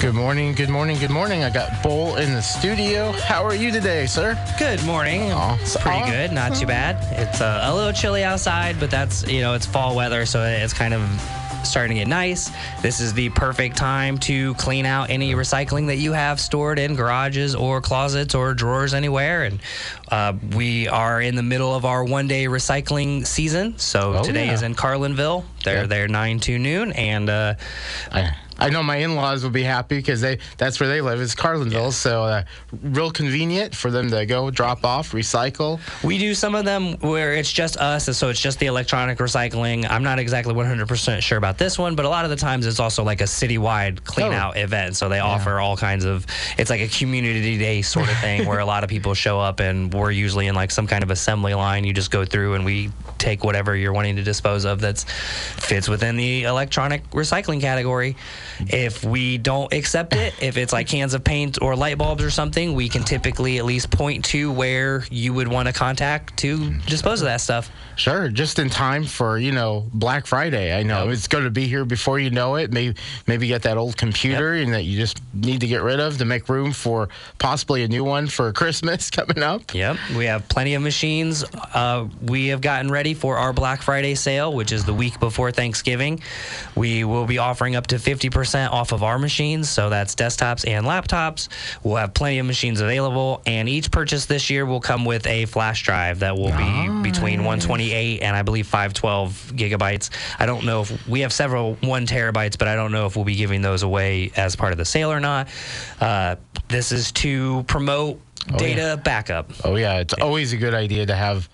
Good morning, good morning, good morning. I got Bull in the studio. How are you today, sir? Good morning. It's Pretty good, not too bad. It's uh, a little chilly outside, but that's, you know, it's fall weather, so it's kind of starting to get nice. This is the perfect time to clean out any recycling that you have stored in garages or closets or drawers anywhere. And uh, we are in the middle of our one day recycling season. So Oh, today yeah. is in Carlinville. They're Yep. there 9 to noon. And uh, I, I know my in-laws will be happy because they that's where they live. It's Carlinville, so uh, real convenient for them to go drop off, recycle. We do some of them where it's just us, so it's just the electronic recycling. I'm not exactly 100% sure about this one, but a lot of the times it's also like a citywide clean Oh. out event. So they offer all kinds of, it's like a community day sort of thing where a lot of people show up and we're usually in like some kind of assembly line. You just go through and we take whatever you're wanting to dispose of that fits within the electronic recycling category. If we don't accept it, if it's like cans of paint or light bulbs or something, we can typically at least point to where you would want to contact to dispose of that stuff. Sure, just in time for you know Black Friday. I know it's going to be here before you know it. Maybe maybe get that old computer and that you just need to get rid of to make room for possibly a new one for Christmas coming up. Yep, we have plenty of machines. Uh, we have gotten ready for our Black Friday sale, which is the week before Thanksgiving. We will be offering up to 50% off of our machines, so that's desktops and laptops. We'll have plenty of machines available, and each purchase this year will come with a flash drive that will be between 128 and I believe 512 gigabytes. I don't know if we have several one terabytes, but I don't know if we'll be giving those away as part of the sale or not. Uh, this is to promote data backup. Oh yeah, it's always a good idea to have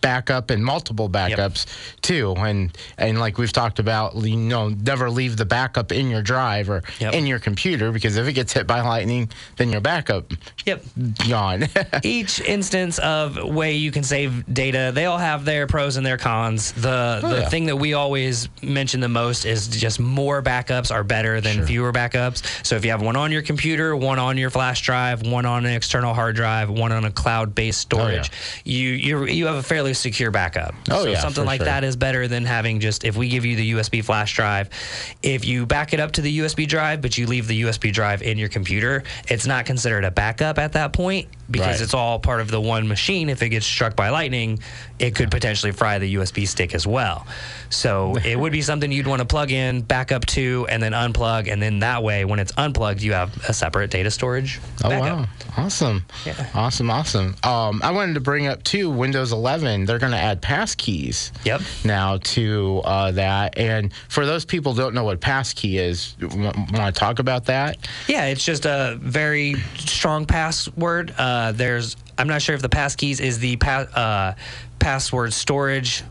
backup and multiple backups too. And and like we've talked about, you know, never leave the backup in your drive or Yep. in your computer because if it gets hit by lightning, then your backup Yep. gone. Each instance of way you can save data, they all have their pros and their cons. The oh, the yeah. thing that we always mention the most is just more backups are better than fewer backups. So if you have one on your computer, one on your flash drive, one on an external hard drive, one on a cloud-based oh, storage, you you you have a fairly secure backup. Oh, so yeah, something like sure. that is better than having just if we give you the USB flash drive, if you back it up to the USB drive, but you leave the USB drive in your computer, it's not considered a backup at that point because Right. it's all part of the one machine. If it gets struck by lightning, it could potentially fry the USB stick as well. So it would be something you'd want to plug in, back up to, and then unplug, and then that way, when it's unplugged, you have a separate data storage. Oh backup. wow! Awesome, Yeah. awesome, awesome. Um, I wanted to bring up too Windows 11. They're going to add passkeys. Yep. Now to uh, that, and for those people who don't know what passkey is, want to talk about that? Yeah, it's just a very strong password. Uh, there's, I'm not sure if the passkeys is the pa- uh, password storage.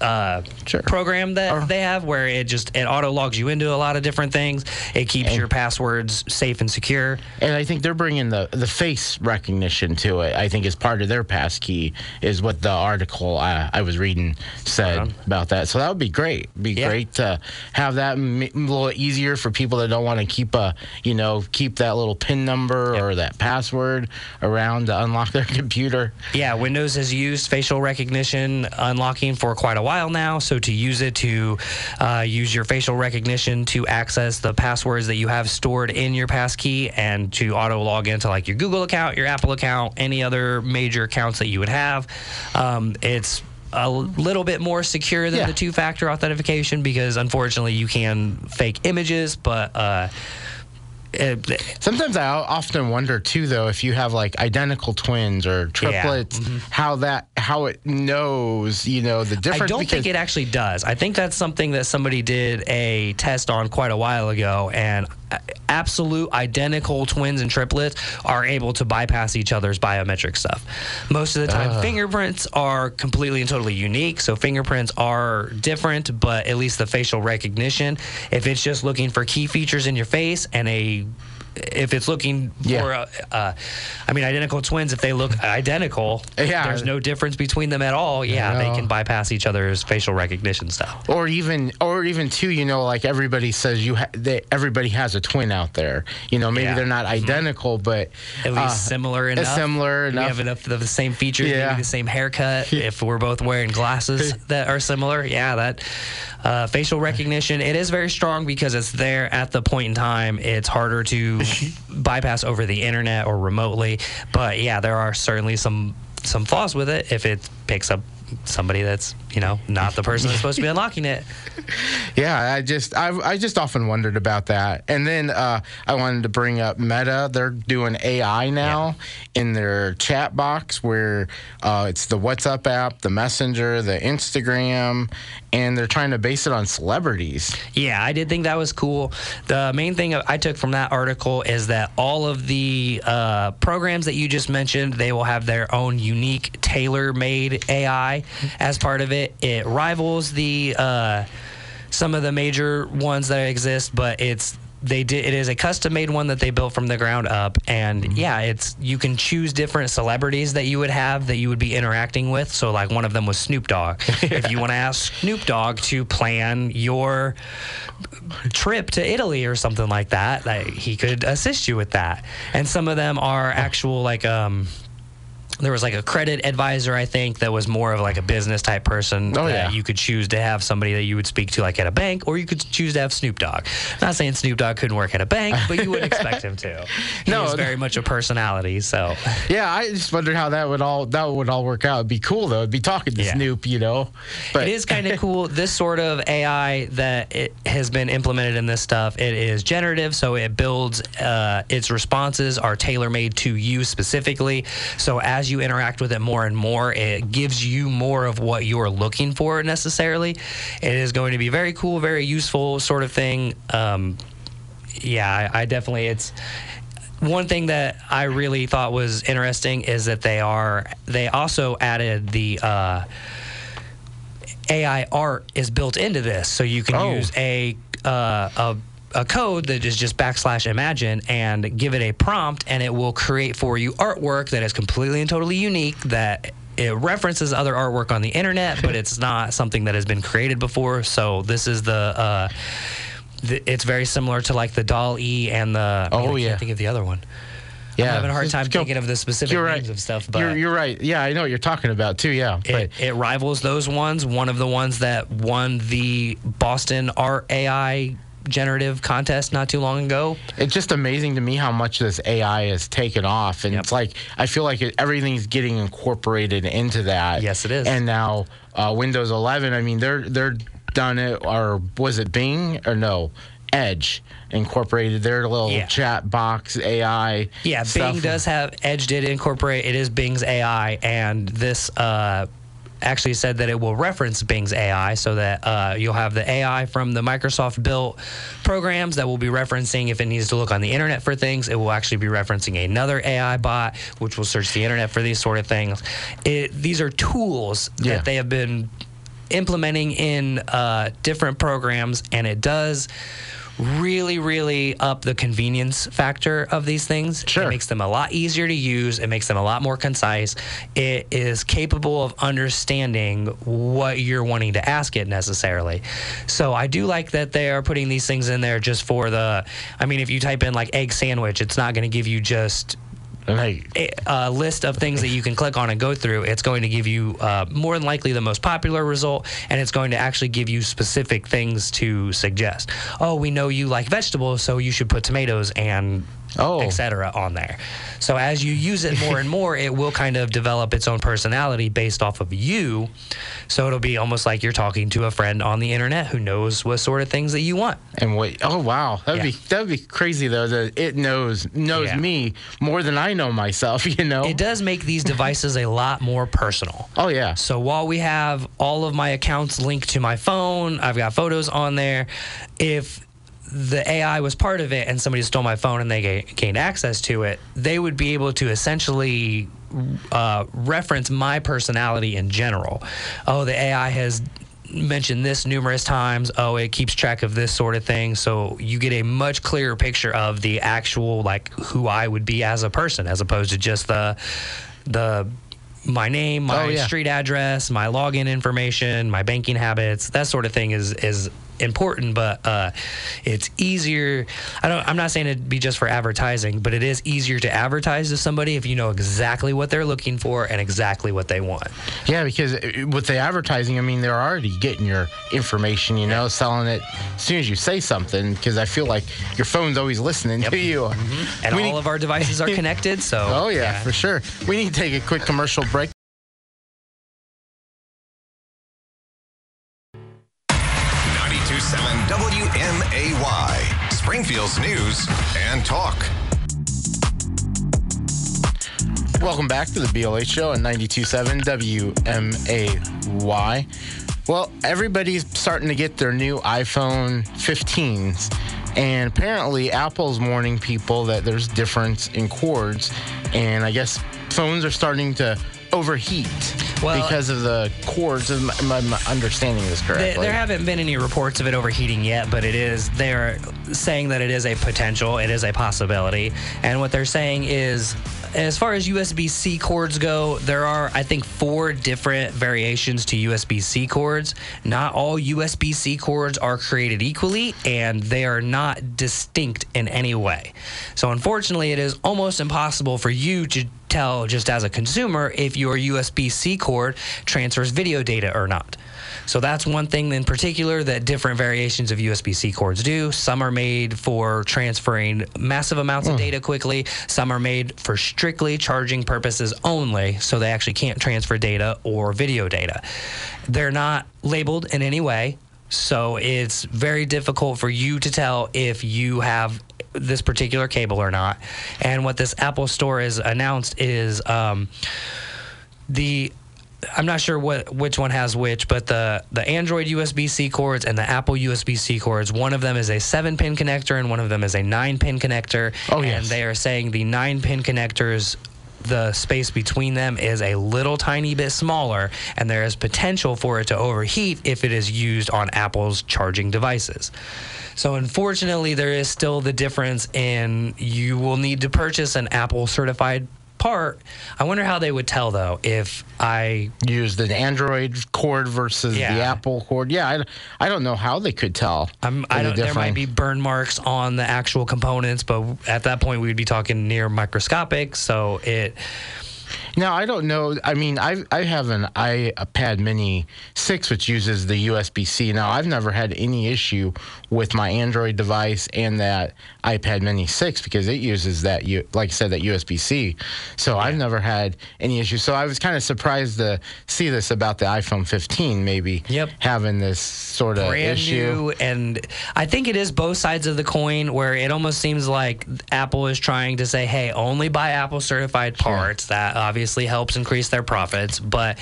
Uh, Sure. program that they have where it just it auto logs you into a lot of different things. It keeps your passwords safe and secure. And I think they're bringing the, the face recognition to it. I think is part of their passkey is what the article I, I was reading said about that. So that would be great. Be Yeah. great to have that m- a little easier for people that don't want to keep a you know keep that little pin number or that password around to unlock their computer. Yeah, Windows has used facial recognition unlocking for quite a while now. So to use it to uh, use your facial recognition to access the passwords that you have stored in your passkey and to auto log into like your Google account, your Apple account, any other major accounts that you would have, um, it's a little bit more secure than Yeah. the two-factor authentication because unfortunately you can fake images, but uh, it, Sometimes I often wonder too, though, if you have like identical twins or triplets, how that how it knows, you know, the difference. I don't think it actually does. I think that's something that somebody did a test on quite a while ago, and uh, absolute identical twins and triplets are able to bypass each other's biometric stuff. Most of the time, fingerprints are completely and totally unique, so fingerprints are different, but at least the facial recognition, if it's just looking for key features in your face and a really if it's looking Yeah. for, uh, uh, I mean, identical twins, if they look identical, Yeah. there's no difference between them at all. Yeah, they can bypass each other's facial recognition stuff. or even or even too you know like everybody says you ha- that everybody has a twin out there you know maybe Yeah. they're not identical but At least uh, similar enough. similar We enough. have enough of the same features, Yeah. maybe the same haircut. if we're both wearing glasses that are similar, yeah, that uh, facial recognition it is very strong because it's there at the point in time. It's harder to bypass over the internet or remotely, but yeah, there are certainly some some flaws with it if it picks up somebody that's you know not the person that's supposed to be unlocking it. Yeah, I just I, I just often wondered about that. And then uh, I wanted to bring up Meta. They're doing AI now in their chat box where uh, it's the WhatsApp app, the Messenger, the Instagram, and they're trying to base it on celebrities. Yeah, I did think that was cool. The main thing I took from that article is that all of the uh, programs that you just mentioned, they will have their own unique, tailor-made AI as part of it. It rivals the uh, some of the major ones that exist, but it's they did it is a custom made one that they built from the ground up. And yeah it's you can choose different celebrities that you would have that you would be interacting with. So like one of them was snoop dogg. If you want to ask snoop dogg to plan your trip to italy or something like that like, he could assist you with that. And some of them are actual like um there was like a credit advisor, I think, that was more of like a business type person Oh, that yeah. you could choose to have somebody that you would speak to like at a bank, or you could choose to have Snoop Dogg. Not saying Snoop Dogg couldn't work at a bank, but you wouldn't expect him to. He No, is very much a personality, so Yeah, I just wondered how that would all that would all work out. It'd be cool though. It'd be talking to Yeah. Snoop, you know. But it is kind of cool. This sort of AI that it has been implemented in this stuff, it is generative, so it builds uh, its responses are tailor made to you specifically. So as you interact with it more and more, it gives you more of what you're looking for necessarily. It is going to be very cool, very useful sort of thing. Um, yeah, I, I definitely it's one thing that I really thought was interesting is that they are they also added the uh, AI art is built into this, so you can Oh. use a uh, a a code that is just backslash imagine and give it a prompt, and it will create for you artwork that is completely and totally unique that. It references other artwork on the internet, but it's not something that has been created before. So this is the, uh, the it's very similar to like the Doll E and the. Oh, I can't yeah. think of the other one. yeah, I'm having a hard time go- thinking of the specific You're names right. of stuff, but you're, you're right. Yeah, I know what you're talking about too. Yeah, but it, it rivals those ones. One of the ones that won the Boston Art AI generative contest not too long ago. it's just amazing to me how much this AI has taken off, and Yep. it's like I feel like it, everything's getting incorporated into that. Yes, it is. And now uh, Windows 11. I mean, they're they're done it, or was it Bing or no? Edge incorporated their little Yeah. chat box AI. Yeah, stuff. Bing does have Edge did incorporate. It is Bing's AI, and this uh, actually said that it will reference Bing's AI, so that uh, you'll have the AI from the Microsoft built programs that will be referencing if it needs to look on the internet for things. It will actually be referencing another AI bot, which will search the internet for these sort of things. It, these are tools Yeah. that they have been implementing in uh, different programs, and it does really, really up the convenience factor of these things. Sure. It makes them a lot easier to use. It makes them a lot more concise. It is capable of understanding what you're wanting to ask it necessarily. So I do like that they are putting these things in there just for the. I mean, if you type in like egg sandwich, it's not going to give you just A list of things that you can click on and go through. It's going to give you uh, more than likely the most popular result, and it's going to actually give you specific things to suggest. Oh, we know you like vegetables, so you should put tomatoes and Oh. etc. on there. So as you use it more and more, it will kind of develop its own personality based off of you. So it'll be almost like you're talking to a friend on the internet who knows what sort of things that you want. And wait, oh wow, that'd Yeah. be that'd be crazy though. That it knows knows Yeah. me more than I know myself. You know. It does make these devices a lot more personal. Oh yeah. So while we have all of my accounts linked to my phone, I've got photos on there. If the AI was part of it and somebody stole my phone and they ga- gained access to it, they would be able to essentially uh, reference my personality in general. Oh, the AI has mentioned this numerous times. Oh, it keeps track of this sort of thing. So you get a much clearer picture of the actual, like, who I would be as a person, as opposed to just the, the, my name, my Oh, yeah. street address, my login information, my banking habits, that sort of thing is is important, but uh, it's easier. I don't. I'm not saying it'd be just for advertising, but it is easier to advertise to somebody if you know exactly what they're looking for and exactly what they want. Yeah, because uh, with the advertising, I mean, they're already getting your information, you know, selling it as soon as you say something. Because I feel like your phone's always listening to you. And We all need- of our devices are connected, so Oh yeah, for sure. We need to take a quick commercial break. WMAY, news and talk. Welcome back to the BLH show on 92.7 WMAY. Well, everybody's starting to get their new iPhone 15s. And apparently, Apple's warning people that there's difference in cords. And I guess phones are starting to overheat Well- because of the cords. Am am I understanding this There, correctly? there haven't been any reports of it overheating yet, but it is. They're saying that it is a potential, it is a possibility. And what they're saying is, as far as USB C cords go, there are, I think, four different variations to USB C cords. Not all USB C cords are created equally, and they are not distinct in any way. So, unfortunately, it is almost impossible for you to tell just as a consumer if your USB C cord transfers video data or not. So that's one thing in particular that different variations of USB C cords do. Some are made for transferring massive amounts of data quickly, some are made for strictly charging purposes only, so they actually can't transfer data or video data. They're not labeled in any way. So it's very difficult for you to tell if you have this particular cable or not. And what this Apple Store has announced is um, the I'm not sure what which one has which, but the the Android USB-C cords and the Apple USB-C cords, one of them is a seven pin connector and one of them is a nine pin connector. Oh, yes. and they are saying the nine pin connectors. The space between them is a little tiny bit smaller, and there is potential for it to overheat if it is used on Apple's charging devices. So, unfortunately, there is still the difference in you will need to purchase an Apple certified part. I wonder how they would tell though if I Used an Android cord versus Yeah. the Apple cord. Yeah, I, I don't know how they could tell. I'm, I don't. There might be burn marks on the actual components, but at that point we would be talking near microscopic. So it. Now I don't know. I mean, I I have an iPad Mini six which uses the USB C. Now I've never had any issue with my Android device and that iPad Mini six because it uses that you like I said that USB C. So I've never had any issues. So I was kind of surprised to see this about the iPhone 15 maybe Yep. having this sort of brand issue. new and i think it is both sides of the coin where it almost seems like apple is trying to say hey only buy apple certified parts that obviously helps increase their profits but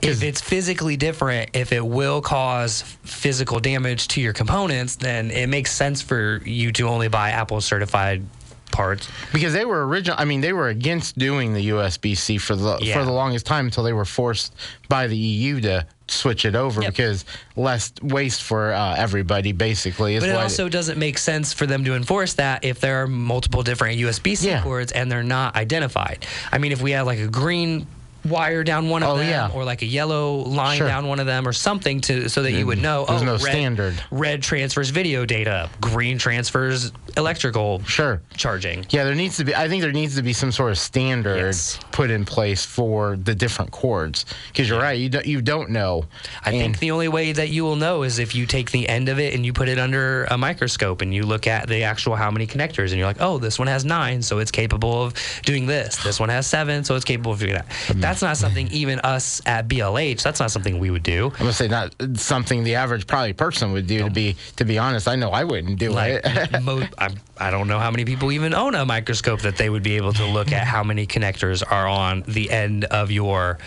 if it's physically different if it will cause physical damage to your components then it makes sense for you to only buy apple certified parts because they were original. I mean, they were against doing the USB C for the Yeah. for the longest time until they were forced by the EU to switch it over Yep. because less waste for uh, everybody. Basically, But it also doesn't make sense for them to enforce that if there are multiple different USB C Yeah. cords and they're not identified. I mean, if we had like a green wire down one of Oh, them yeah. or like a yellow line Sure. down one of them or something to so that you would mm-hmm. know There's oh no red, standard. red transfers video data green transfers electrical Sure. charging Yeah, there needs to be. I think there needs to be some sort of standard Yes. put in place for the different cords Because you're right, you don't you don't know. I think the only way that you will know is if you take the end of it and you put it under a microscope and you look at the actual how many connectors and you're like, oh, this one has nine, so it's capable of doing this. This one has seven, so it's capable of doing that. That's not something even us at BLH. That's not something we would do. I'm gonna say not something the average probably person would do. To be to be honest, I know I wouldn't do Like, it. mo- I'm, I don't know how many people even own a microscope that they would be able to look at how many connectors are on the end of your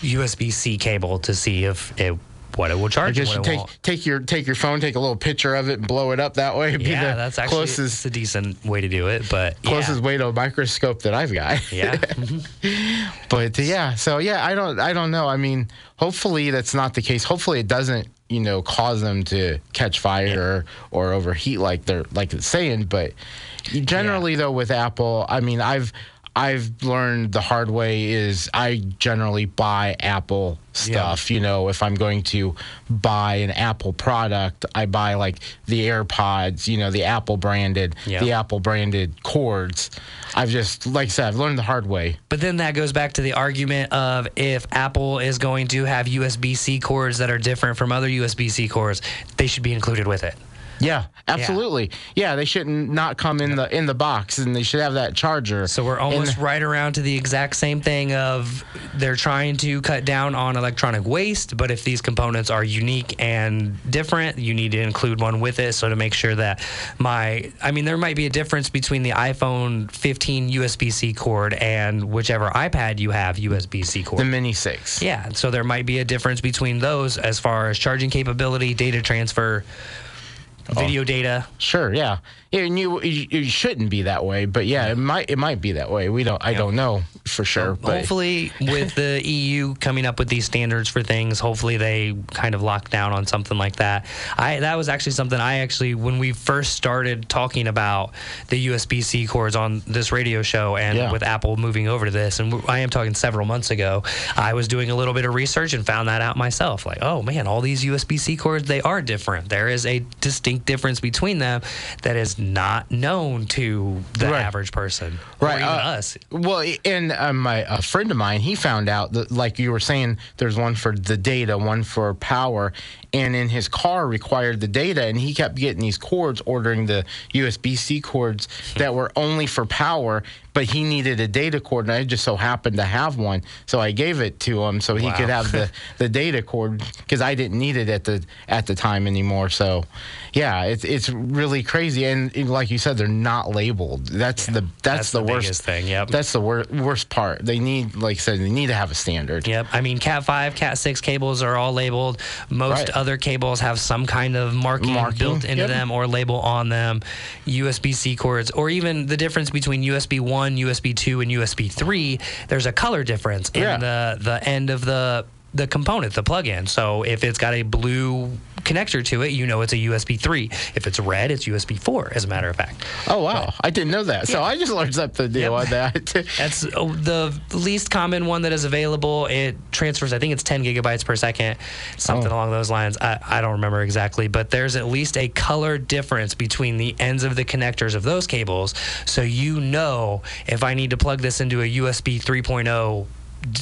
USB C cable to see if it what it will charge. and guess you take take your take your phone, take a little picture of it, and blow it up that way. Yeah, the that's actually closest a decent way to do it. But yeah. closest way to a microscope that I've got. Yeah. but uh, yeah, so yeah, I don't I don't know. I mean, hopefully that's not the case. Hopefully it doesn't you know, cause them to catch fire or, or overheat like they're like it's saying. But generally, though, with Apple, I mean, I've I've learned the hard way is I generally buy Apple stuff. You know, if I'm going to buy an Apple product, I buy like the AirPods, you know, the Apple branded, Yeah. the Apple branded cords. I've just, like I said, I've learned the hard way. But then that goes back to the argument of if Apple is going to have USB C cords that are different from other USB C cords, they should be included with it. Yeah, absolutely. Yeah. they shouldn't not come in the in the box, and they should have that charger. So we're almost right around to the exact same thing of they're trying to cut down on electronic waste, but if these components are unique and different, you need to include one with it. So to make sure that my, I mean, there might be a difference between the iPhone 15 USB C cord and whichever iPad you have USB C cord. the Mini Six. Yeah, so there might be a difference between those as far as charging capability, data transfer, video oh. data. Sure, yeah. Yeah, and you, you you shouldn't be that way, but yeah, it might it might be that way. We don't I don't know for sure, but hopefully, with the EU coming up with these standards for things, hopefully they kind of lock down on something like that. I that was actually something I actually when we first started talking about the USB C cords on this radio show, and Yeah. with Apple moving over to this, and I am talking several months ago, I was doing a little bit of research and found that out myself. Like, oh man, all these USB C cords they are different. There is a distinct difference between them that is not known to the Right. average person, Right, Or even uh, us. Well, and um, my a friend of mine, he found out that, like you were saying, there's one for the data, one for power, and in his car required the data, and he kept getting these cords, ordering the USB C cords that were only for power, but he needed a data cord, and I just so happened to have one, so I gave it to him so he Wow. could have the, the data cord because I didn't need it at the at the time anymore. So, yeah, it's it's really crazy, and, like you said, they're not labeled. That's the that's, That's the, the worst thing, yep. That's the wor- worst part. They need, like I said, they need to have a standard. Yep. I mean, Cat 5, Cat 6 cables are all labeled. Most Right. Other cables have some kind of marking, Marking, built into yep. them or label on them. USB C cords, or even the difference between USB 1, USB 2, and USB 3, there's a color difference Yeah. in the, the end of the the component, the plug-in. So if it's got a blue connector to it, you know it's a USB 3. If it's red, it's USB 4, as a matter of fact. Oh wow, I didn't know that. So I just learned something new Yep. on that. That's uh, the least common one that is available. It transfers, I think it's 10 gigabytes per second, something Oh. along those lines. I, I don't remember exactly, but there's at least a color difference between the ends of the connectors of those cables. So you know if I need to plug this into a USB 3.0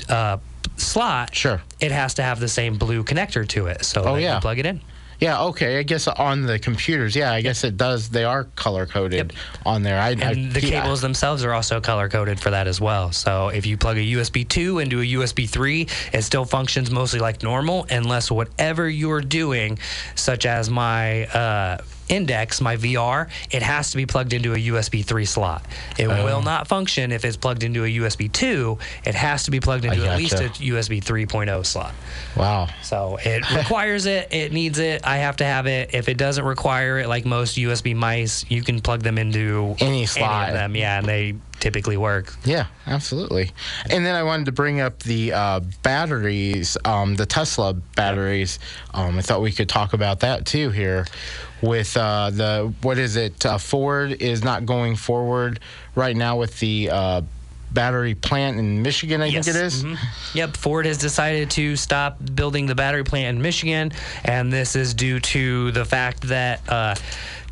uh, slot, Sure. it has to have the same blue connector to it. So Oh, yeah. you plug it in. Yeah, okay. I guess on the computers, yeah, I guess it does. They are color coded on there. I, I, And the yeah. cables themselves are also color coded for that as well. So if you plug a USB 2 into a USB 3, it still functions mostly like normal, unless whatever you're doing, such as my uh, index, my VR, it has to be plugged into a USB 3 slot. It Oh. will not function if it's plugged into a USB 2. It has to be plugged into at least a. USB 3.0 slot. Wow. So it requires it. It needs it. I have to have it. If it doesn't require it, like most USB mice, you can plug them into Any slot. of them. Yeah, and they typically work. Yeah, absolutely. And then I wanted to bring up the uh, batteries, um, the Tesla batteries. Um, I thought we could talk about that too here. With uh, the what is it? Uh, Ford is not going forward right now with the uh, battery plant in Michigan. I think it is. Mhm. Yep. Ford has decided to stop building the battery plant in Michigan, and this is due to the fact that uh,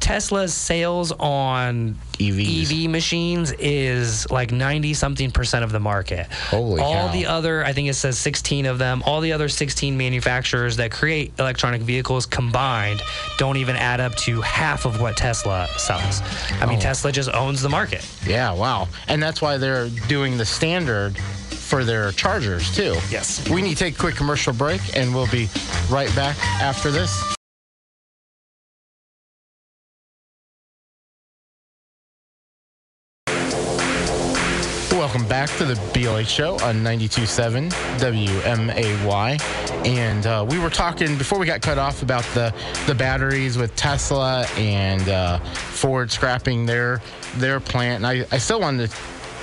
Tesla's sales on EVs. EV machines is like 90 something percent of the market. Holy cow. all cow. the other, I think it says 16 of them, all the other 16 manufacturers that create electronic vehicles combined don't even add up to half of what Tesla sells. I mean, Oh. Tesla just owns the market. Yeah, wow. And that's why they're doing the standard for their chargers too. Yes. We need to take a quick commercial break and we'll be right back after this. Welcome back to the BLH show on 92.7 WMAY. And uh, we were talking before we got cut off about the, the batteries with Tesla and uh, Ford scrapping their their plant. And I, I still wanted to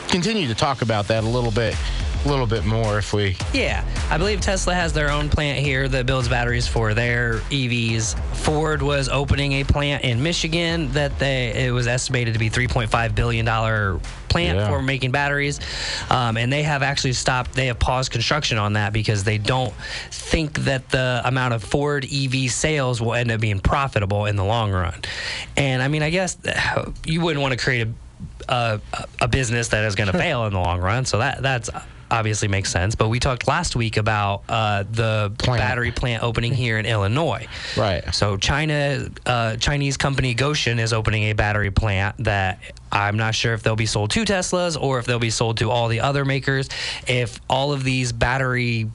continue to talk about that a little bit a little bit more if we. Yeah, I believe Tesla has their own plant here that builds batteries for their EVs. Ford was opening a plant in Michigan that they it was estimated to be 3.5 billion dollar plant Yeah. for making batteries, um, and they have actually stopped. They have paused construction on that because they don't think that the amount of Ford EV sales will end up being profitable in the long run. And I mean, I guess you wouldn't want to create a a, a business that is going to fail in the long run. So that that's obviously makes sense. But we talked last week about uh, the Plant. battery plant opening here in Illinois. Right. So China, uh, Chinese company Gotion is opening a battery plant that I'm not sure if they'll be sold to Teslas or if they'll be sold to all the other makers. If all of these battery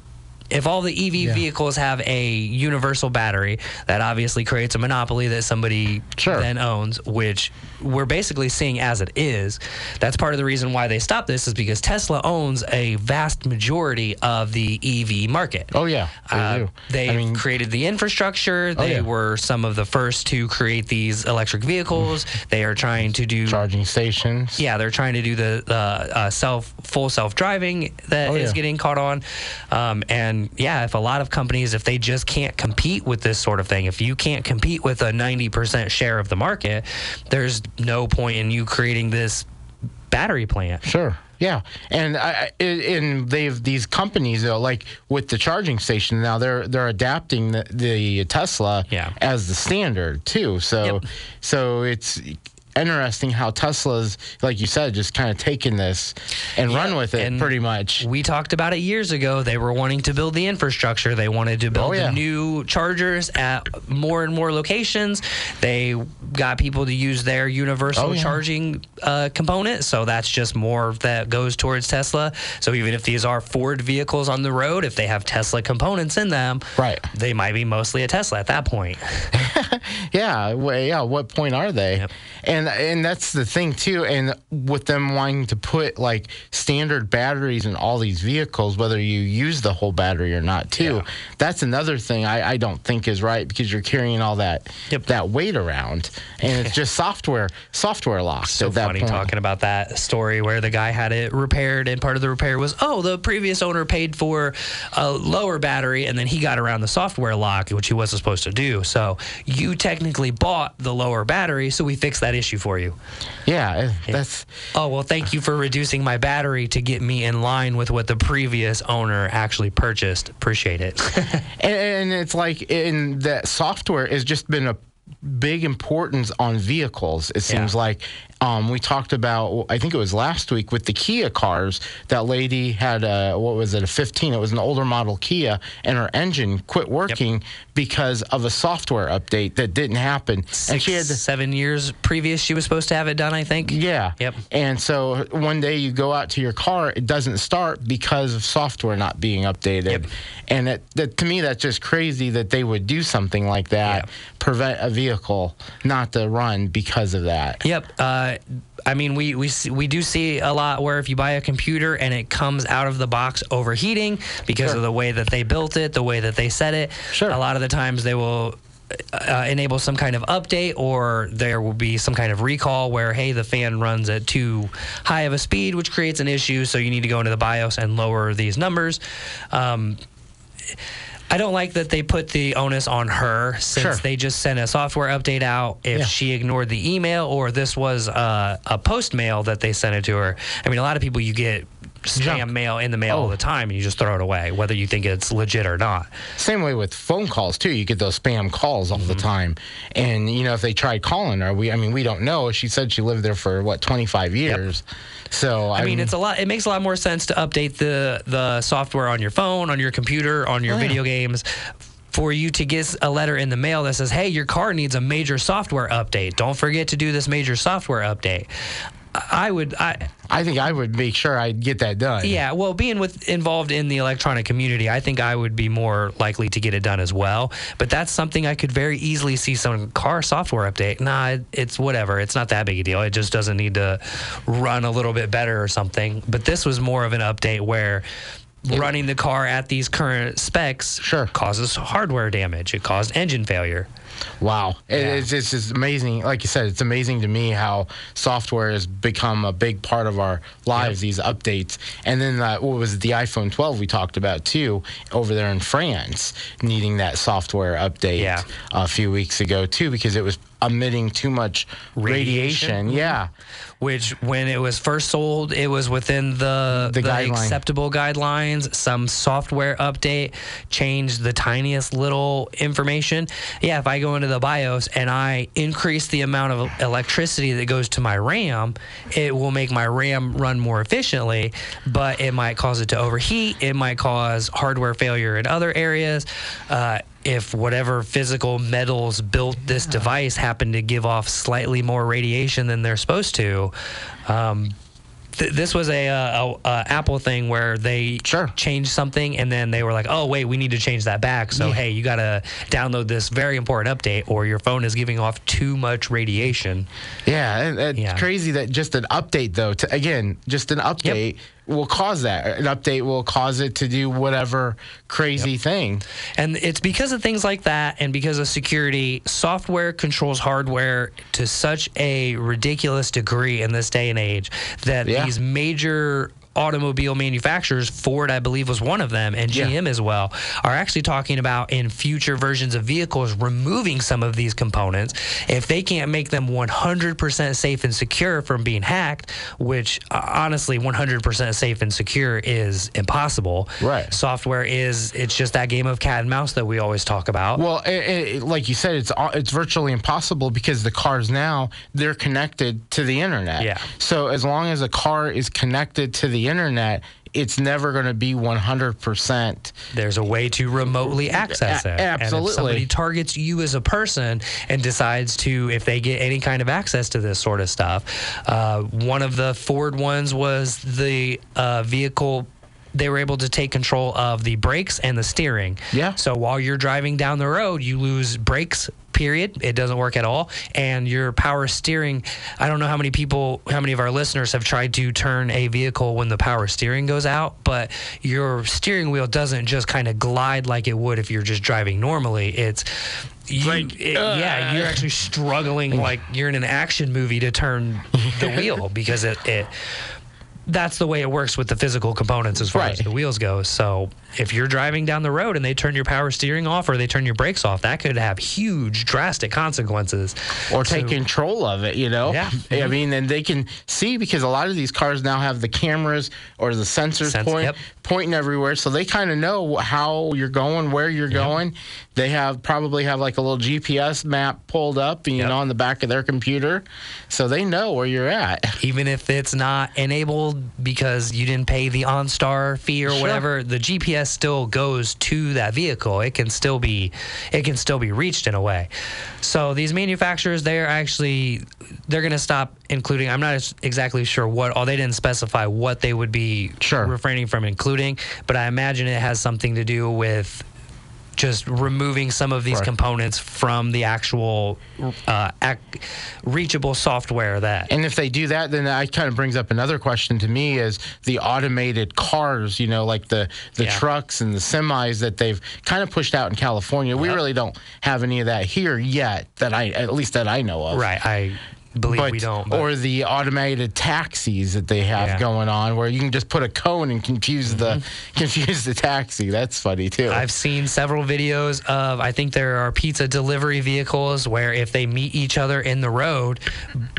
if all the EV vehicles have a universal battery, that obviously creates a monopoly that somebody Sure. then owns, which we're basically seeing as it is. That's part of the reason why they stopped this is because Tesla owns a vast majority of the EV market. Oh yeah, they Uh, do. They I mean, Oh, created the infrastructure. They yeah. were some of the first to create these electric vehicles. They are trying to do. charging stations. Yeah, they're trying to do the the uh, self full self driving that is Oh, yeah. getting caught on, um, and yeah, if a lot of companies if they just can't compete with this sort of thing, if you can't compete with a ninety percent share of the market, there's no point in you creating this battery plant. Sure. Yeah, and I- and they've these companies though, like with the charging station now, they're they're adapting the, the Tesla Yeah. as the standard too. So Yep. so it's interesting how Tesla's, like you said, just kind of taking this and run with it pretty much. We talked about it years ago. They were wanting to build the infrastructure. They wanted to build Oh, yeah. new chargers at more and more locations. They got people to use their universal Oh, yeah. charging uh, component. So that's just more that goes towards Tesla. So even if these are Ford vehicles on the road, if they have Tesla components in them, Right. they might be mostly a Tesla at that point. Yeah, wh- yeah. What point are they? Yep. And and that's the thing too. And with them wanting to put like standard batteries in all these vehicles, whether you use the whole battery or not, too. Yeah. That's another thing I, I don't think is right because you're carrying all that Yep. that weight around, and it's just software software locked so funny point. talking about that story where the guy had it repaired and part of the repair was oh the previous owner paid for a lower battery and then he got around the software lock which he wasn't supposed to do. So you technically bought the lower battery so we fixed that issue for you. Yeah, eh, that's oh well thank you for reducing my battery to get me in line with what the previous owner actually purchased. Appreciate it. And, and it's like in that software has just been a big importance on vehicles it seems Yeah. like um, we talked about i think it was last week with the kia cars that lady had a what was it a 15 it was an older model kia and her engine quit working because of a software update that didn't happen and she had to seven years previous she was supposed to have it done i think yeah. Yep. And so one day you go out to your car, it doesn't start because of software not being updated. Yep. And it, that, to me, that's just crazy that they would do something like that, Yeah. Prevent a vehicle not to run because of that. Yep. Uh, I mean, we we see, we do see a lot where if you buy a computer and it comes out of the box overheating because Sure. of the way that they built it, the way that they set it. Sure. A lot of the times they will. Uh, enable some kind of update, or there will be some kind of recall where, hey, the fan runs at too high of a speed, which creates an issue. So you need to go into the BIOS and lower these numbers. Um, I don't like that they put the onus on her since Sure. they just sent a software update out. If Yeah. she ignored the email or this was uh, a post mail that they sent it to her. I mean, a lot of people you get spam Junk. mail in the mail all Oh. the time and you just throw it away, whether you think it's legit or not. Same way with phone calls too. You get those spam calls all the Mm-hmm. time, and you know if they tried calling her, we I mean we don't know. She said she lived there for what 25 years, so I mean, it's a lot. It makes a lot more sense to update the the software on your phone, on your computer, on your Oh, yeah. video games. For you to get a letter in the mail that says, "Hey, your car needs a major software update. Don't forget to do this major software update." I would, I, I think I would make sure I'd get that done. yeah. Well, being with involved in the electronic community, I think I would be more likely to get it done as well. But that's something I could very easily see some car software update. Nah, it- it's whatever. It's not that big a deal. It just doesn't need to run a little bit better or something. But this was more of an update where. Running the car at these current specs Sure. causes hardware damage. It caused engine failure. Wow, It- Yeah. it's, it's just amazing. Like you said, it's amazing to me how software has become a big part of our lives. These updates, and then uh, what was it, the iPhone 12 we talked about too over there in France, needing that software update Yeah. a few weeks ago too because it was emitting too much Radiation? radiation. Yeah, which when it was first sold, it was within the, The the, guideline. acceptable guidelines. Some software update changed the tiniest little information. Yeah, if I go into the BIOS and I increase the amount of electricity that goes to my RAM, it will make my RAM run more efficiently, but it might cause it to overheat. It might cause hardware failure in other areas. Uh, if whatever physical metals built this device happen to give off slightly more radiation than they're supposed to, um, th- this was a, uh a, a Apple thing where they Sure. changed something and then they were like, oh wait, we need to change that back. So hey, you got to download this very important update, or your phone is giving off too much radiation. yeah, and it's Yeah. crazy that just an update though. To, again, just an update. Will cause that. An update will cause it to do whatever crazy thing. And it's because of things like that and because of security, software controls hardware to such a ridiculous degree in this day and age that Yeah. these major automobile manufacturers, Ford, I believe, was one of them, and Yeah. GM as well, are actually talking about in future versions of vehicles removing some of these components. If they can't make them 100% safe and secure from being hacked, which uh, honestly, 100% safe and secure is impossible. Right. Software is, it's just that game of cat and mouse that we always talk about. Well, it, it, like you said, it's it's virtually impossible because the cars now they're connected to the internet. Yeah. So as long as a car is connected to the internet, it's never going to be 100%. There's a way to remotely access A- it. And absolutely. somebody targets you as a person and decides to, if they get any kind of access to this sort of stuff, uh, one of the Ford ones was the uh, vehicle. They were able to take control of the brakes and the steering. Yeah. So while you're driving down the road, you lose brakes. Period. It doesn't work at all. And your power steering. I don't know how many people, how many of our listeners have tried to turn a vehicle when the power steering goes out, but your steering wheel doesn't just kind of glide like it would if you're just driving normally. It's you, like, it- yeah, uh. you're actually struggling like you're in an action movie to turn the wheel because it, it that's the way it works with the physical components as far as the wheels go. So if you're driving down the road and they turn your power steering off or they turn your brakes off, that could have huge, drastic consequences. Or So- take control of it, you know? Yeah. I mm-hmm. mean, and they can see because a lot of these cars now have the cameras or the sensors Sense- point, yep. pointing everywhere. So they kind of know how you're going, where you're going. They have probably have like a little GPS map pulled up, you Yep. know, on the back of their computer. So they know where you're at. even if it's not enabled because you didn't pay the OnStar fee or Sure. whatever, the GPS still goes to that vehicle. It can still be it can still be reached in a way. So these manufacturers, they're actually they're going to stop including. I'm not exactly sure what. Oh, they didn't specify what they would be Sure. refraining from including, but I imagine it has something to do with just removing some of these Right. components from the actual uh, ac- reachable software that And if they do that, then that kind of brings up another question to me: is the automated cars, you know, like the the Yeah. trucks and the semis that they've kind of pushed out in California. We really don't have any of that here yet, that I at least that I know of. Right. I believe But, we don't. But or the automated taxis that they have Yeah. Mm-hmm. going on, where you can just put a cone and confuse the confuse the taxi. That's funny too. I've seen several videos of I think there are pizza delivery vehicles where if they meet each other in the road,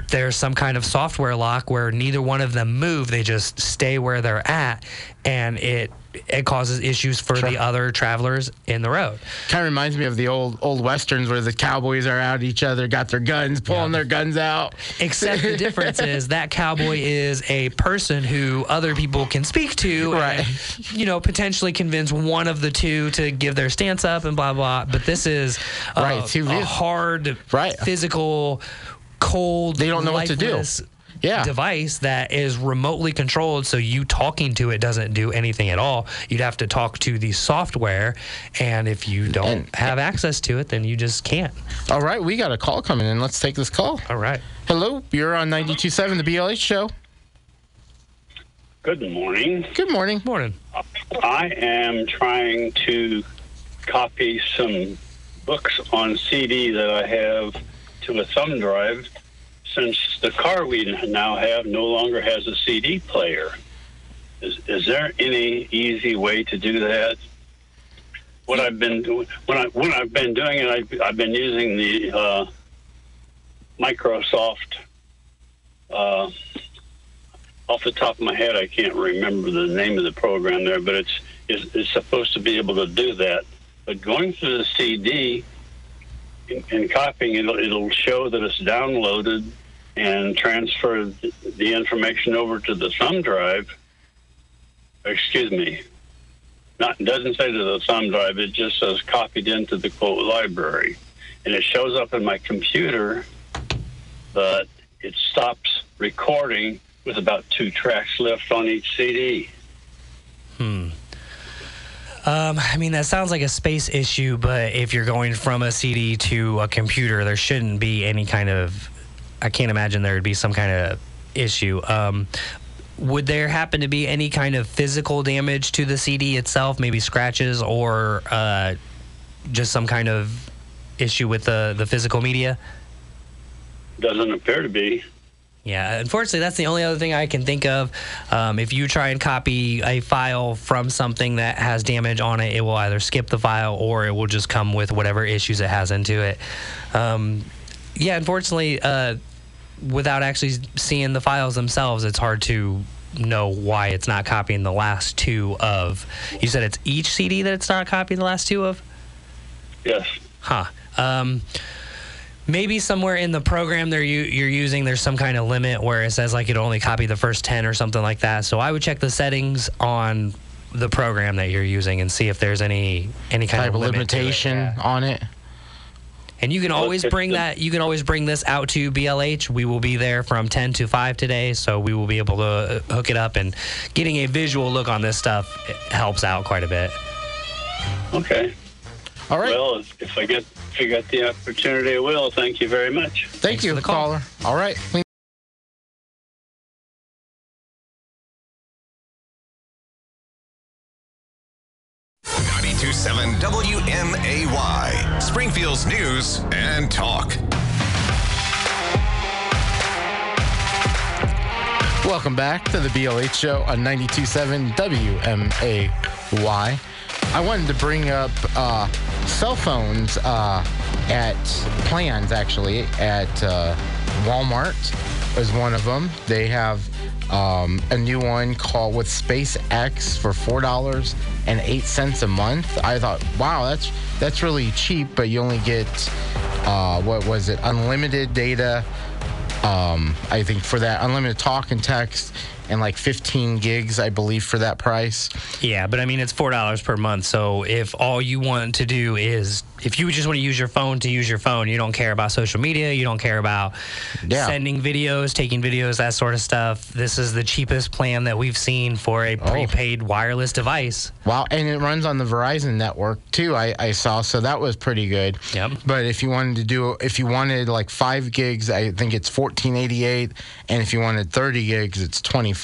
there's some kind of software lock where neither one of them move. They just stay where they're at and it it causes issues for Sure. the other travelers in the road. kind of reminds me of the old old westerns where the cowboys are out each other, got their guns, pulling Yeah. their guns out. Except the difference is that cowboy is a person who other people can speak to, Right. And, you know, potentially convince one of the two to give their stance up and blah blah. But this is a, Right, a hard, Right. physical, cold. They don't know what to do. Lifeless Yeah. Device that is remotely controlled, so you talking to it doesn't do anything at all. You'd have to talk to the software, and if you don't And- have access to it, then you just can't. All right, we got a call coming in. Let's take this call. All right. Hello, you're on 92.7 the BLH show. Good morning. Good morning. Morning. I am trying to copy some books on CD that I have to a thumb drive since the car we now have no longer has a CD player. Is, is there any easy way to do that? What I've been doing when I when I've been doing it, I've, I've been using the uh, Microsoft. Uh, off the top of my head, I can't remember the name of the program there, but it's it's, it's supposed to be able to do that. But going through the CD and, and copying, it'll, it'll show that it's downloaded and transfer the information over to the thumb drive. Excuse me. Not doesn't say to the thumb drive. It just says copied into the quote library, and it shows up in my computer, but it stops recording with about two tracks left on each CD. Hmm. Um, I mean, that sounds like a space issue, but if you're going from a CD to a computer, there shouldn't be any kind of. I can't imagine there would be some kind of issue. Um, would there happen to be any kind of physical damage to the CD itself, maybe scratches or uh, just some kind of issue with the, the physical media? Doesn't appear to be. Yeah, unfortunately, that's the only other thing I can think of. Um, if you try and copy a file from something that has damage on it, it will either skip the file or it will just come with whatever issues it has into it. Um, yeah, unfortunately, uh, without actually seeing the files themselves, it's hard to know why it's not copying the last two of. You said it's each CD that it's not copying the last two of? Yes. Huh. Um, maybe somewhere in the program there you, you're using there's some kind of limit where it says like it only copy the first 10 or something like that so i would check the settings on the program that you're using and see if there's any any kind Type of of limit to it, limitation yeah. on it. And you can always bring that you can always bring this out to blh we will be there from 10 to 5 today so we will be able to hook it up and getting a visual look on this stuff helps out quite a bit Okay. All right. Well, if, if I get if I get the opportunity, I will. Thank you very much. Thank thanks you, for the call. caller. All right. 927 WMAY, Springfield's news and talk. Welcome back to the BLH show on 92.7 WMAY. I wanted to bring up uh, cell phones uh, at plans, actually, at uh, Walmart is one of them. They have um, a new one called with SpaceX for $4.08 a month. I thought, wow, that's that's really cheap, but you only get, uh, what was it, unlimited data um, I think for that unlimited talk and text and like 15 gigs, I believe, for that price. Yeah, but I mean, it's four dollars per month. So if all you want to do is, if you just want to use your phone to use your phone, you don't care about social media, you don't care about Yeah. sending videos, taking videos, that sort of stuff. This is the cheapest plan that we've seen for a oh. prepaid wireless device. Wow, and it runs on the Verizon network too. I, I saw, so that was pretty good. Yep. But if you wanted to do, if you wanted like five gigs, I think it's 1488, and if you wanted 30 gigs, it's 24.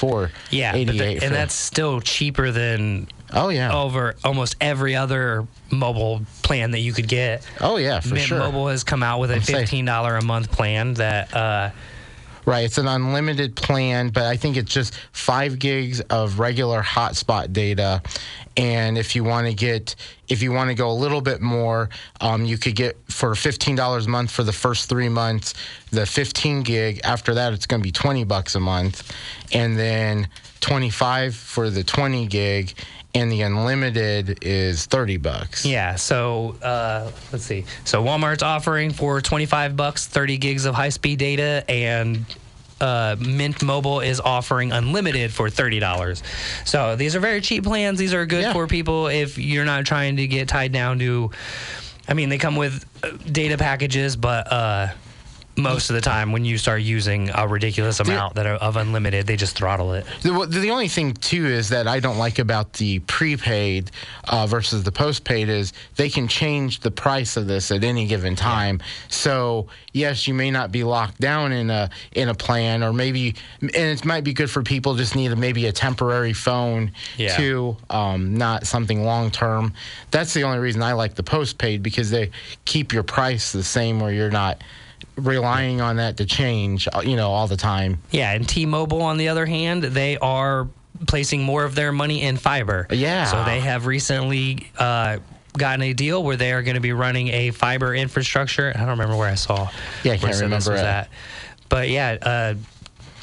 Yeah, but 88 the- and that's still cheaper than oh yeah, over almost every other mobile plan that you could get. oh yeah, for Mint sure. Mobile has come out with a fifteen dollar a month plan that. Uh, Right, it's an unlimited plan, but I think it's just five gigs of regular hotspot data. And if you want to get, if you want to go a little bit more, um, you could get for fifteen dollars a month for the first three months, the fifteen gig. After that, it's going to be twenty bucks a month, and then twenty five for the twenty gig, and the unlimited is thirty bucks. Yeah, so uh, let's see. So Walmart's offering for 25 bucks 30 gigs of high-speed data and uh, Mint Mobile is offering unlimited for $30. So these are very cheap plans. These are good Yeah. for people if you're not trying to get tied down to I mean, they come with uh, data packages, but uh, most of the time when you start using a ridiculous amount that are of unlimited, they just throttle it. The, the only thing too is that I don't like about the prepaid uh, versus the postpaid is they can change the price of this at any given time. So yes, you may not be locked down in a in a plan, or maybe and it might be good for people just need a, maybe a temporary phone Yeah. too, um, not something long term. That's the only reason I like the postpaid because they keep your price the same, where you're not relying on that to change, uh, you know, all the time. Yeah, and T-Mobile, on the other hand, they are placing more of their money in fiber. Yeah. So they have recently uh, gotten a deal where they are going to be running a fiber infrastructure. I don't remember where I saw. Yeah, I can't some of this remember that. But yeah. Uh,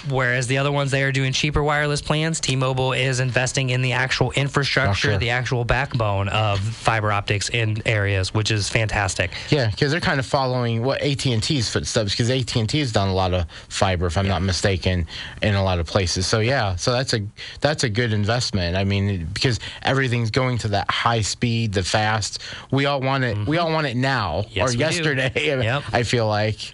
Whereas the other ones, they are doing cheaper wireless plans. T-Mobile is investing in the actual infrastructure, sure. the actual backbone of fiber optics in areas, which is fantastic. Yeah, because they're kind of following what AT and T's footsteps. Because AT&T has done a lot of fiber, if I'm not mistaken, in a lot of places. So yeah, so that's a that's a good investment. I mean, because everything's going to that high speed, the fast. We all want it. We all want it now Mm-hmm. Yes, or yesterday. Yep. I feel like.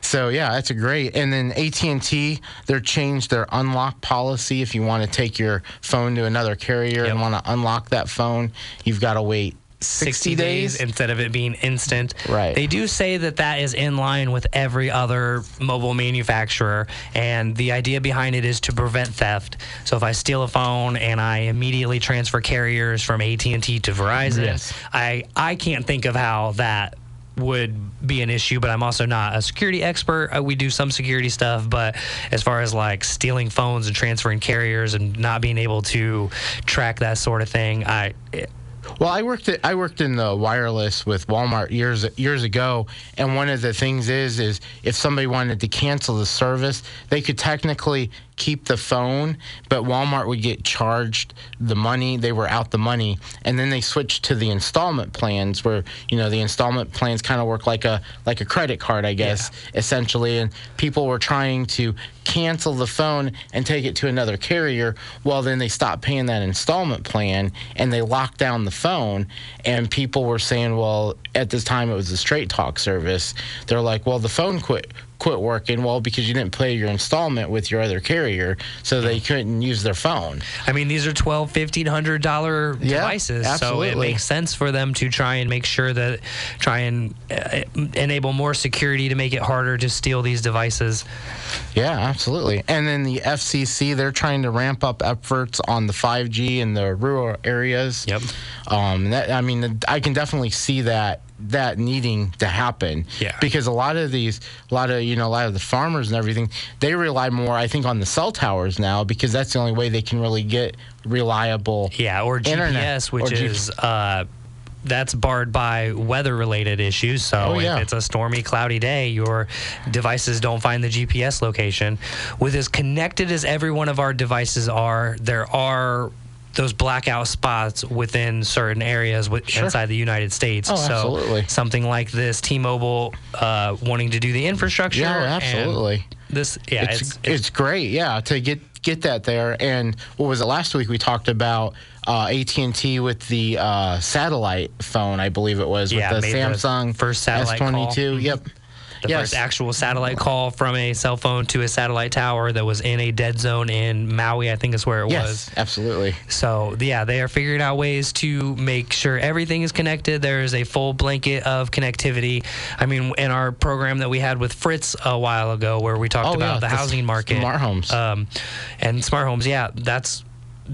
So yeah, that's a great. And then AT and T, they're changed their unlock policy. If you want to take your phone to another carrier Yep. and want to unlock that phone, you've got to wait 60, days. instead of it being instant. Right. They do say that that is in line with every other mobile manufacturer, and the idea behind it is to prevent theft. So if I steal a phone and I immediately transfer carriers from AT&T to Verizon, Yes. I I can't think of how that would be an issue but i'm also not a security expert. Uh, we do some security stuff but as far as like stealing phones and transferring carriers and not being able to track that sort of thing i Well, I worked at, I worked in the wireless with Walmart years years ago, and one of the things is is if somebody wanted to cancel the service, they could technically keep the phone, but Walmart would get charged the money. They were out the money, and then they switched to the installment plans, where you know the installment plans kind of work like a like a credit card, I guess, essentially. And people were trying to cancel the phone and take it to another carrier. Well, then they stopped paying that installment plan and they locked down the phone. And people were saying, well, at this time it was a straight talk service. They're like, well, the phone quit quit working. Well, because you didn't pay your installment with your other carrier, so they couldn't use their phone. I mean, these are twelve, fifteen hundred dollar Yeah, devices, so it makes sense for them to try and make sure that try and uh, enable more security to make it harder to steal these devices. Yeah, absolutely. And then the FCC, they're trying to ramp up efforts on the 5G in the rural areas. Yep. Um, that, I mean, I can definitely see that that needing to happen. Yeah. Because a lot of these, a lot of you know, a lot of the farmers and everything, they rely more, I think, on the cell towers now because that's the only way they can really get reliable. Yeah, or Internet. GPS, which Or G- is uh, that's barred by weather-related issues. So Oh, yeah. if it's a stormy, cloudy day, your devices don't find the GPS location. With as connected as every one of our devices are, there are those blackout spots within certain areas with, Sure. inside the United States. Oh, so absolutely. something like this, T-Mobile uh, wanting to do the infrastructure. Yeah, absolutely. This, yeah, it's, it's, it's, great, yeah, to get get that there. And what was it last week? We talked about uh, AT and T with the uh, satellite phone, I believe it was, Yeah, with the made the Samsung first satellite S22. call. Mm-hmm. Yep. The yes. first actual satellite call from a cell phone to a satellite tower that was in a dead zone in Maui, I think is where it Yes, was. absolutely. So, yeah, they are figuring out ways to make sure everything is connected. There is a full blanket of connectivity. I mean, in our program that we had with Fritz a while ago, where we talked Oh, about yeah, the the housing market, smart homes. um, and smart homes, yeah, that's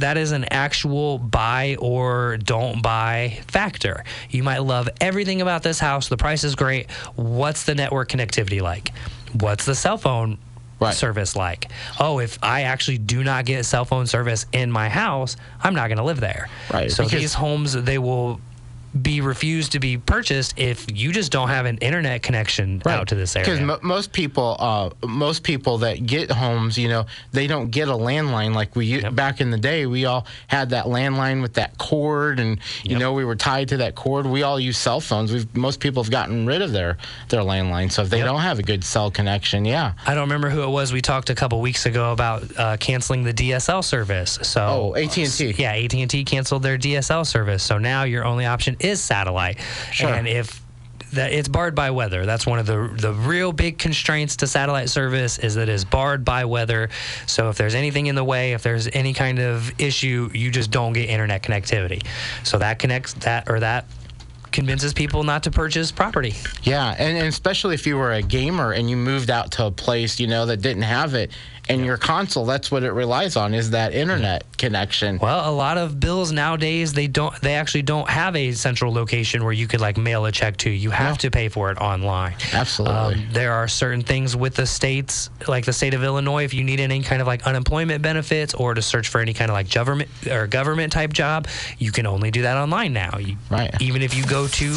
that is an actual buy or don't buy factor. You might love everything about this house. The price is great. What's the network connectivity like? What's the cell phone Right. service like? Oh, if I actually do not get cell phone service in my house, I'm not going to live there. Right, So because- these homes, they will be refused to be purchased if you just don't have an internet connection out to this area. Because mo most people, uh, most people that get homes, you know, they don't get a landline like we u back in the day. We all had that landline with that cord, and you Yep. know, we were tied to that cord. We all use cell phones. We've most people have gotten rid of their their landline. So if they Yep. don't have a good cell connection, yeah, I don't remember who it was. We talked a couple weeks ago about uh, canceling the DSL service. So Oh, AT&T. Yeah, AT and T canceled their DSL service. So now your only option is satellite. Sure. And if that it's barred by weather. That's one of the the real big constraints to satellite service is that it's barred by weather. So if there's anything in the way, if there's any kind of issue, you just don't get internet connectivity. So that connects that or that convinces people not to purchase property. Yeah, and, and especially if you were a gamer and you moved out to a place you know that didn't have it, and your console that's what it relies on is that internet connection. Well, a lot of bills nowadays they don't they actually don't have a central location where you could like mail a check to. You have No. to pay for it online. Absolutely. Um, there are certain things with the states, like the state of Illinois, if you need any kind of like unemployment benefits or to search for any kind of like government or government type job, you can only do that online now. You, Right. Even if you go to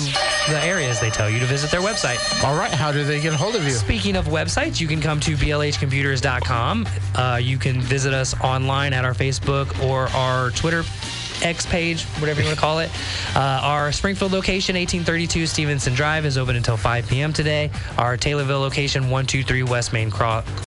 the areas, they tell you to visit their website. All right, how do they get a hold of you? Speaking of websites, you can come to blhcomputers.com. Uh, you can visit us online at our Facebook or our Twitter X page, whatever you want to call it. Uh, our Springfield location, 1832 Stevenson Drive, is open until 5 p.m. today. Our Taylorville location, 123 West Main Cro-